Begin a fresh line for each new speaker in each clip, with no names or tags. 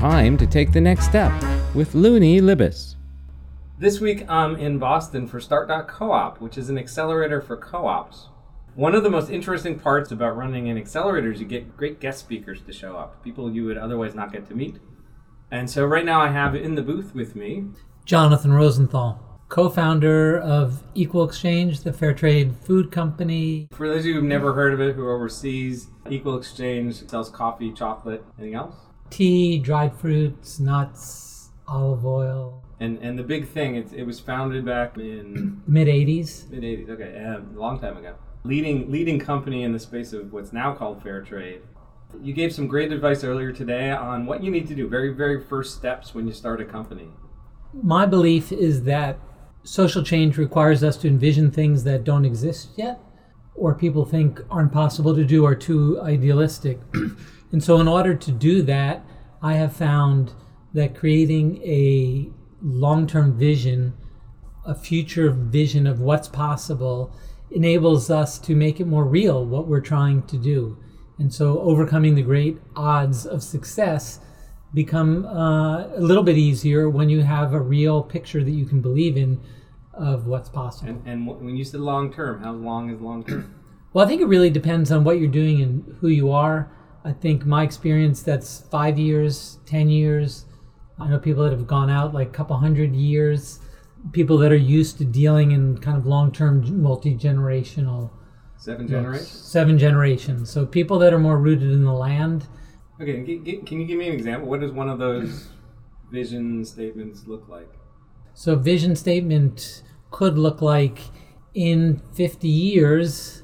Time to take the next step with Luni Libes.
This week I'm in Boston for Start.coop, which is an accelerator for co ops. One of the most interesting parts about running an accelerator is you get great guest speakers to show up, people you would otherwise not get to meet. And so right now I have in the booth with me
Jonathan Rosenthal, co founder of Equal Exchange, the fair trade food company.
For those of you who've never heard of it, who are overseas, Equal Exchange sells coffee, chocolate, anything else?
Tea, dried fruits, nuts, olive oil.
And and the big thing, it, it was founded back in
Mid 80s.
mid '80s. Okay, um, a long time ago. Leading leading company in the space of what's now called fair trade. You gave some great advice earlier today on what you need to do, very very first steps when you start a company.
My belief is that social change requires us to envision things that don't exist yet, or people think aren't possible to do, or too idealistic. and so, in order to do that, I have found that creating a long term vision, a future vision of what's possible, enables us to make it more real what we're trying to do. And so, overcoming the great odds of success become uh, a little bit easier when you have a real picture that you can believe in of what's possible.
And and when you said long term, how long is long term?
Well, I think it really depends on what you're doing and who you are. I think my experience that's five years, ten years. I know people that have gone out like a couple hundred years. People that are used to dealing in kind of long-term, multi-generational,
Seven generations.
seven generations. So people that are more rooted in the land.
Okay, and gi- gi- can you give me an example? What does one of those vision statements look like?
So vision statement could look like in 50 years,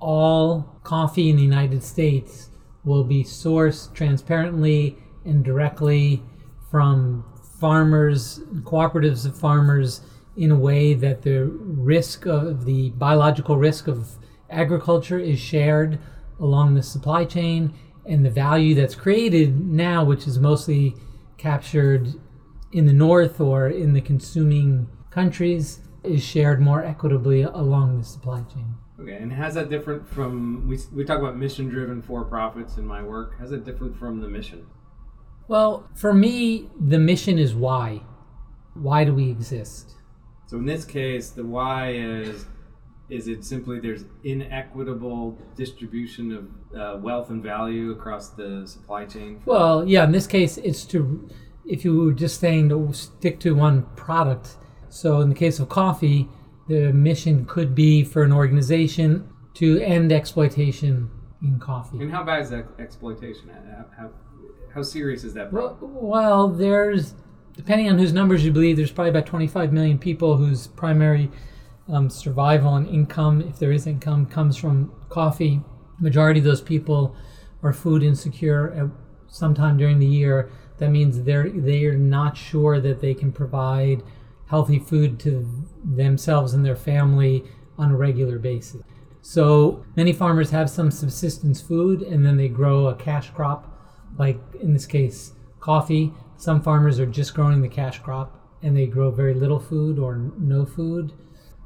all coffee in the United States will be sourced transparently and directly from farmers, cooperatives of farmers, in a way that the risk of the biological risk of agriculture is shared along the supply chain, and the value that's created now, which is mostly captured in the north or in the consuming countries, is shared more equitably along the supply chain.
Okay, and how's that different from we we talk about mission driven for profits in my work? How's it different from the mission?
Well, for me, the mission is why. Why do we exist?
So in this case, the why is is it simply there's inequitable distribution of uh, wealth and value across the supply chain?
Well, yeah, in this case, it's to, if you were just saying to stick to one product. So in the case of coffee, the mission could be for an organization to end exploitation in coffee.
And how bad is that exploitation? How, how, how serious is that
Well,
problem?
well, there's depending on whose numbers you believe, there's probably about 25 million people whose primary um, survival and income, if there is income, comes from coffee. Majority of those people are food insecure at sometime during the year. That means they're they're not sure that they can provide healthy food to themselves and their family on a regular basis. So many farmers have some subsistence food and then they grow a cash crop, like in this case, coffee. Some farmers are just growing the cash crop and they grow very little food or no food.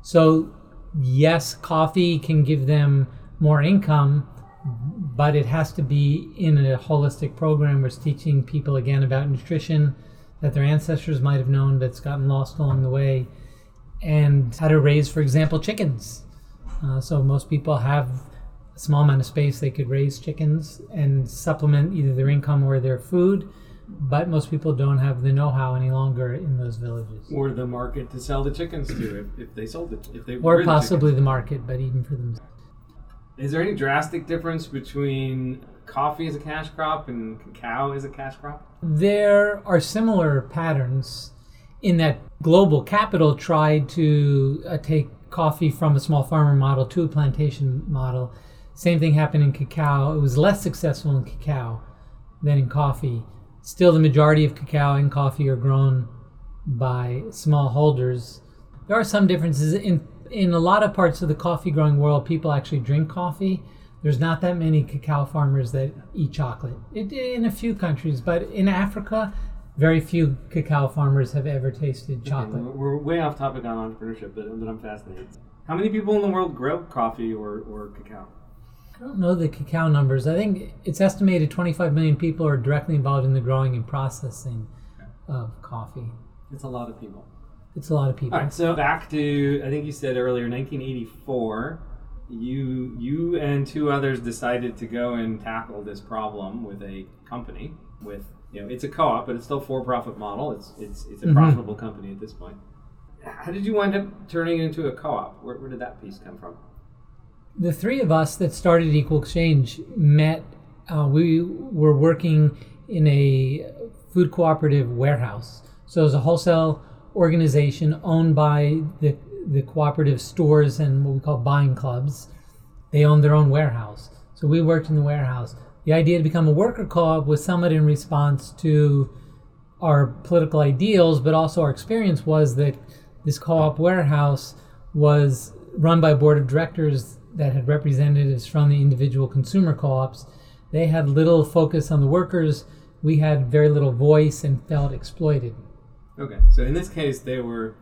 So, yes, coffee can give them more income, but it has to be in a holistic program where it's teaching people again about nutrition that their ancestors might have known that's gotten lost along the way, and how to raise, for example, chickens. Uh, so most people have a small amount of space they could raise chickens and supplement either their income or their food, but most people don't have the know-how any longer in those villages,
Or the market to sell the chickens to if, if they sold it, if they
or
were the
possibly the market, but even for them.
Is there any drastic difference between coffee is a cash crop and cacao is a cash crop?
There are similar patterns in that global capital tried to uh, take coffee from a small farmer model to a plantation model. Same thing happened in cacao. It was less successful in cacao than in coffee. Still, the majority of cacao and coffee are grown by small holders. There are some differences in in a lot of parts of the coffee growing world. People actually drink coffee. There's not that many cacao farmers that eat chocolate. It, in a few countries, but in Africa, very few cacao farmers have ever tasted chocolate.
we're, we're way off topic on entrepreneurship, but, but I'm fascinated. How many people in the world grow coffee or, or cacao?
I don't know the cacao numbers. I think it's estimated 25 million people are directly involved in the growing and processing of coffee.
It's a lot of people.
It's a lot of people.
All right, so back to I think you said earlier, 1984. You you and two others decided to go and tackle this problem with a company. With you know, it's a co-op, but it's still for-profit model. It's it's it's a
Mhm.
profitable company at this point. How did you wind up turning it into a co-op? Where, where did that piece come from?
the three of us that started Equal Exchange met. Uh, we were working in a food cooperative warehouse. So it was a wholesale organization owned by the, the cooperative stores and what we call buying clubs. They owned their own warehouse. So we worked in the warehouse. The idea to become a worker co-op was somewhat in response to our political ideals, but also our experience was that this co-op warehouse was run by a board of directors that had representatives from the individual consumer co-ops. They had little focus on the workers. We had very little voice and felt exploited.
Okay, so in this case, they were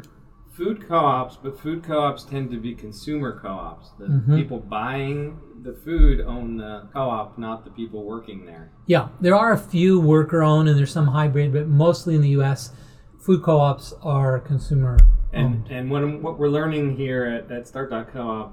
food co-ops, but food co-ops tend to be consumer co-ops. The
Mhm.
people buying the food own the co-op, not the people working there.
Yeah, there are a few worker owned and there's some hybrid, but mostly in the US, food co-ops are consumer
And and what what we're learning here at, at Start.coop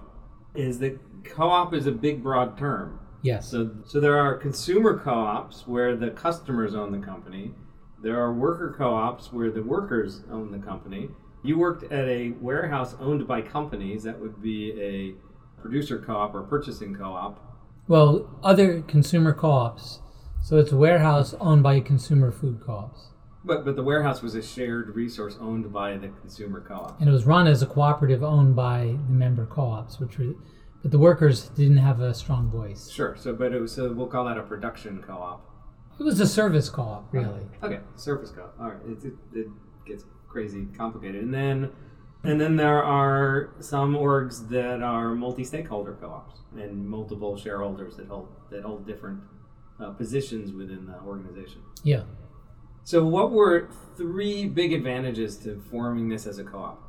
is that co-op is a big broad term.
Yes.
So so there are consumer co-ops where the customers own the company. There are worker co-ops where the workers own the company. You worked at a warehouse owned by companies. That would be a producer co-op or purchasing co-op.
Well, other consumer co-ops. So it's a warehouse owned by consumer food co-ops.
But but the warehouse was a shared resource owned by the consumer co-op.
And it was run as a cooperative owned by the member co-ops, which were, but the workers didn't have a strong voice.
Sure. So but it was so we'll call that a production co-op.
It was a service co-op, really.
Okay, Service co. Op. All right, it, it, it gets crazy complicated, and then and then there are some orgs that are multi-stakeholder co-ops and multiple shareholders that hold that hold different uh, positions within the organization.
Yeah.
So, what were three big advantages to forming this as a co-op?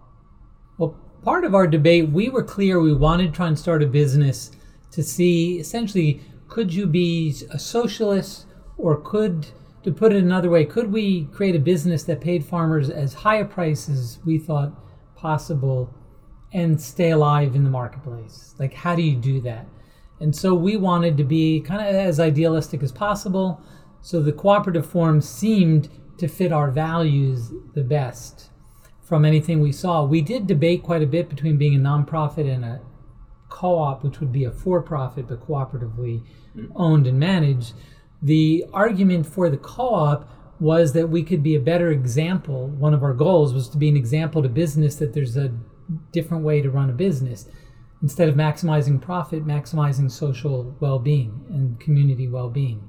Well, part of our debate, we were clear we wanted to try and start a business to see essentially could you be a socialist or could, to put it another way, could we create a business that paid farmers as high a price as we thought possible and stay alive in the marketplace? Like, how do you do that? And so we wanted to be kind of as idealistic as possible. So the cooperative form seemed to fit our values the best from anything we saw. We did debate quite a bit between being a nonprofit and a co-op, which would be a for-profit but cooperatively mm. owned and managed. The argument for the co-op was that we could be a better example. One of our goals was to be an example to business that there's a different way to run a business. Instead of maximizing profit, maximizing social well-being and community well-being.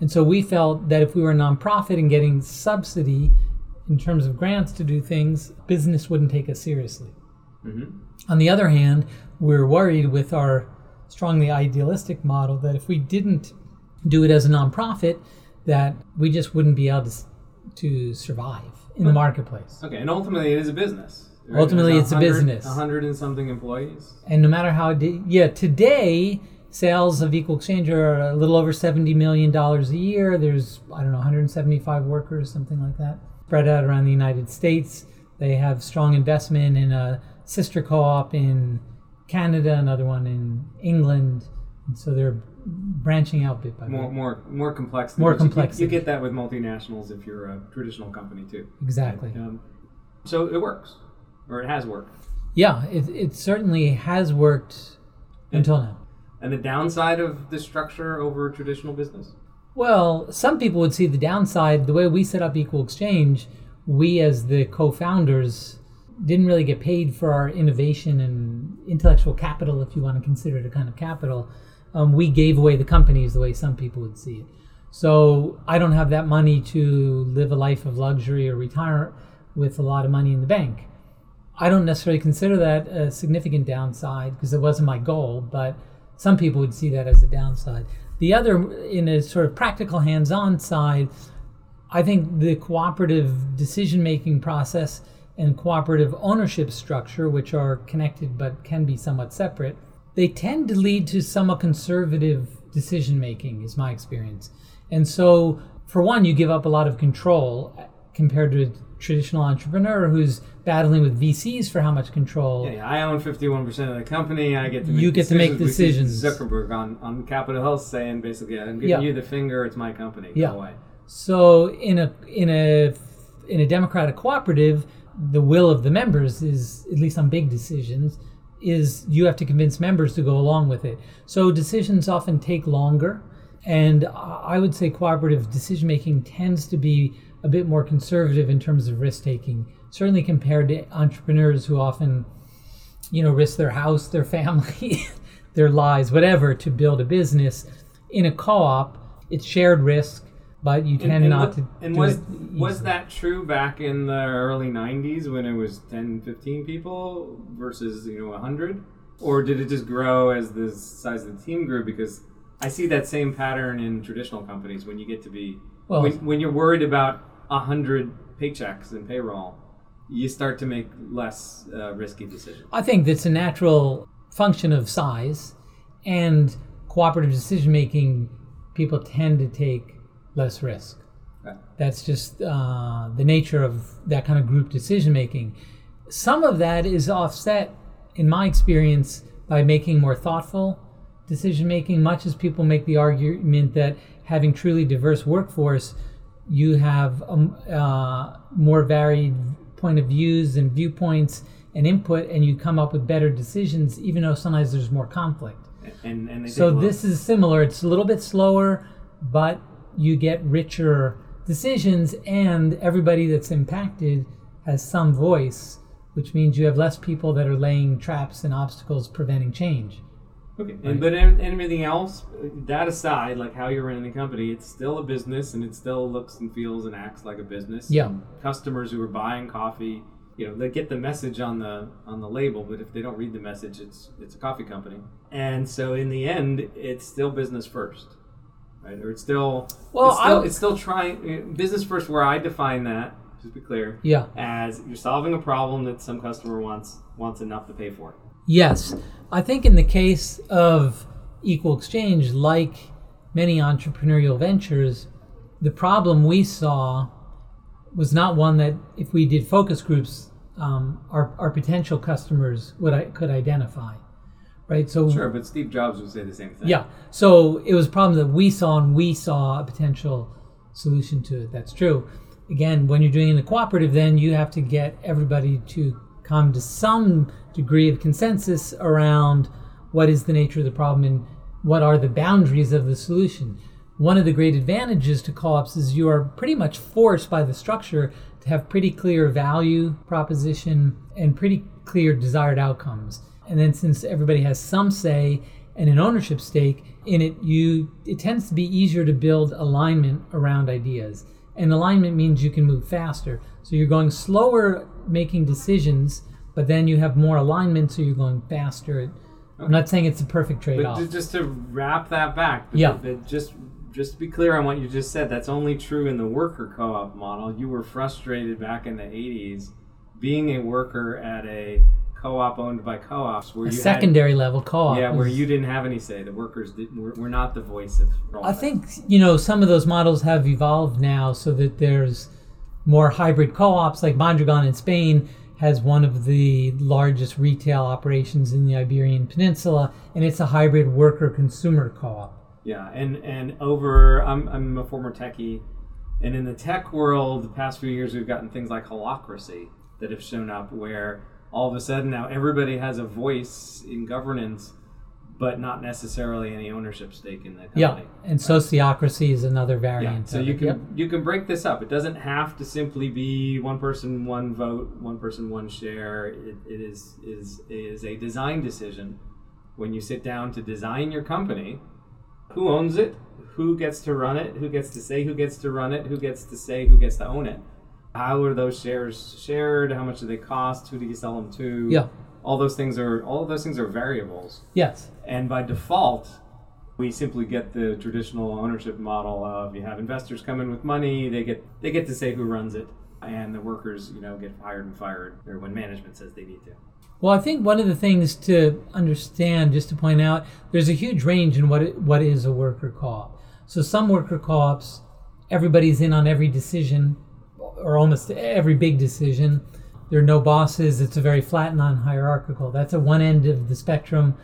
And so we felt that if we were a nonprofit and getting subsidy in terms of grants to do things, business wouldn't take us seriously.
Mm-hmm.
On the other hand, we're worried with our strongly idealistic model that if we didn't do it as a nonprofit, that we just wouldn't be able to, to survive in the marketplace.
Okay, and ultimately, it is a business. right?
Ultimately, it's a business.
Hundred and something employees.
And no matter how, it yeah, today sales of Equal Exchange are a little over seventy million dollars a year. There's I don't know, 175 workers, something like that, spread out around the United States. They have strong investment in a sister co-op in Canada, another one in England, and so they're branching out bit by bit.
More, more, more complex.
More
but you- you- get that with multinationals if you're a traditional company too.
Exactly.
Um, so it works, or it has worked.
Yeah, it it certainly has worked until now.
And the downside of this structure over traditional business?
Well, some people would see the downside. The way we set up Equal Exchange, we as the co-founders didn't really get paid for our innovation and intellectual capital, if you want to consider it a kind of capital. Um, we gave away the companies the way some people would see it. So I don't have that money to live a life of luxury or retire with a lot of money in the bank. I don't necessarily consider that a significant downside because it wasn't my goal, but some people would see that as a downside. The other, in a sort of practical hands on side, I think the cooperative decision making process and cooperative ownership structure, which are connected but can be somewhat separate, they tend to lead to somewhat conservative decision making, is my experience. And so, for one, you give up a lot of control uh, compared to a traditional entrepreneur who's battling with VCs for how much control.
Yeah, yeah, I own 51% of the company. I get to make
You get to make decisions.
Zuckerberg on, on Capitol Hill saying basically, I'm giving
Yeah.
you the finger, it's my company.
Yeah.
Go away.
So in a in a in a democratic cooperative, the will of the members is at least on big decisions is you have to convince members to go along with it. So decisions often take longer, and I would say cooperative decision making tends to be a bit more conservative in terms of risk taking, certainly compared to entrepreneurs who often you know risk their house, their family, their lives, whatever to build a business. In a co-op, it's shared risk, but you tend
and,
not to.
and was was that true back in the early 90s when it was 10 15 people versus you know 100 or did it just grow as the size of the team grew because i see that same pattern in traditional companies when you get to be
Well-
when, when you're worried about 100 paychecks and payroll you start to make less uh, risky decisions
I think that's a natural function of size and cooperative decision making. People tend to take less risk. That's just uh, the nature of that kind of group decision making. Some of that is offset, in my experience, by making more thoughtful decision making. Much as people make the argument that having truly diverse workforce, you have um, uh, more varied point of views and viewpoints and input, and you come up with better decisions, even though sometimes there's more conflict.
and and
So this is similar. It's a little bit slower, but you get richer decisions, and everybody that's impacted has some voice, which means you have less people that are laying traps and obstacles preventing change.
Okay, and, but in, everything else, that aside, like how you're running the company, it's still a business, and it still looks and feels and acts like a business.
Yeah.
And customers who are buying coffee, you know, they get the message on the on the label, but if they don't read the message, it's it's a coffee company, and so in the end, it's still business first, right? Or it's still
Well,
it's still,
I-
it's still trying business first, where I define that, just to be clear,
Yeah.
as you're solving a problem that some customer wants wants enough to pay for.
Yes. I think in the case of Equal Exchange, like many entrepreneurial ventures, the problem we saw was not one that if we did focus groups, um, our, our potential customers would I could identify, right? So
Sure, but Steve Jobs would say the same thing.
yeah, so it was a problem that we saw, and we saw a potential solution to it. That's true. Again, when you're doing it in a cooperative, then you have to get everybody to come to some degree of consensus around what is the nature of the problem and what are the boundaries of the solution. One of the great advantages to co-ops is you are pretty much forced by the structure to have pretty clear value proposition and pretty clear desired outcomes. And then since everybody has some say and an ownership stake in it, you it tends to be easier to build alignment around ideas. And alignment means you can move faster. So you're going slower making decisions, but then you have more alignment, so you're going faster. I'm not saying it's a perfect trade-off.
ju- just to wrap that back,
Yeah.
but just just to be clear on what you just said, that's only true in the worker co-op model. You were frustrated back in the '80s being a worker at a co-op owned by co-ops where
a
you had-
secondary level co-op.
yeah, where you didn't have any say. The workers didn't, were, were not the voice of.
I
that.
think you know some of those models have evolved now, so that there's more hybrid co-ops. Like Mondragon in Spain has one of the largest retail operations in the Iberian Peninsula, and it's a hybrid worker-consumer co-op.
Yeah, and and over, I'm I'm a former techie, and in the tech world, the past few years we've gotten things like holacracy that have shown up, where all of a sudden now everybody has a voice in governance, but not necessarily any ownership stake in the company.
Yeah, and sociocracy is another
Yeah,
variant.
so you
it.
can
Yep.
you can break this up. It doesn't have to simply be one person, one vote, one person, one share. It, it is is is a design decision. When you sit down to design your company, who owns it? Who gets to run it? Who gets to say who gets to run it? Who gets to say who gets to own it? How are those shares shared? How much do they cost? Who do you sell them to?
Yeah.
All those things are all of those things are variables.
Yes.
And by default, we simply get the traditional ownership model of you have investors come in with money, they get they get to say who runs it, and the workers, you know, get hired and fired or when management says they need to.
Well, I think one of the things to understand, just to point out, there's a huge range in what it, what is a worker co-op. So some worker co-ops, everybody's in on every decision, or almost every big decision. There are no bosses. It's a very flat, non-hierarchical. That's at one end of the spectrum.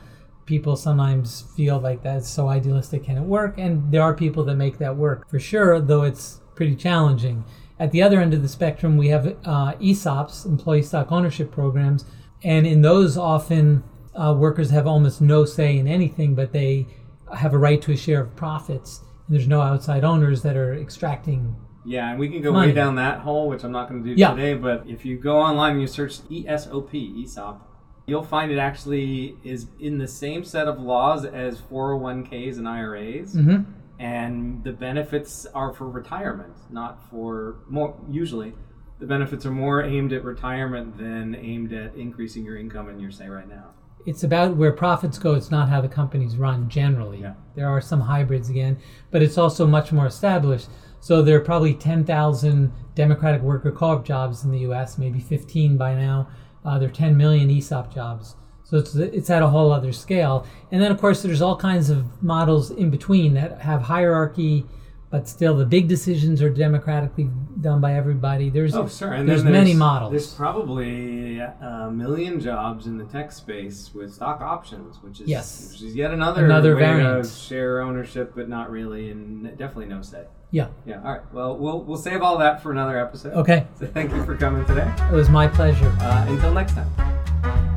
People sometimes feel like that's so idealistic, can it work? And there are people that make that work for sure, though it's pretty challenging. At the other end of the spectrum, we have uh, ESOPs, employee stock ownership programs, and in those, often uh, workers have almost no say in anything, but they have a right to a share of profits. And there's no outside owners that are extracting.
Yeah, and we can go
Money.
way down that hole, which I'm not going to do
Yeah.
today. But if you go online and you search ESOP, ESOP, you'll find it actually is in the same set of laws as 401ks and IRAs.
hmm
and the benefits are for retirement, not for more. Usually, the benefits are more aimed at retirement than aimed at increasing your income in your say right now.
It's about where profits go. It's not how the companies run generally.
Yeah.
There are some hybrids again, but it's also much more established. So there are probably 10,000 Democratic worker co-op jobs in the U.S., maybe 15 by now. Uh, there are 10 million ESOP jobs. So it's it's at a whole other scale. And then of course there's all kinds of models in between that have hierarchy, but still the big decisions are democratically done by everybody. There's
Oh, sure. And
there's,
then
many models.
There's probably a million jobs in the tech space with stock options, which is
Yes.
which is yet another
Another
way
variant.
to share ownership, but not really, and definitely no say.
Yeah.
Yeah. All right. Well, we'll we'll save all that for another episode.
Okay.
So thank you for coming today.
It was my pleasure.
Uh, until next time.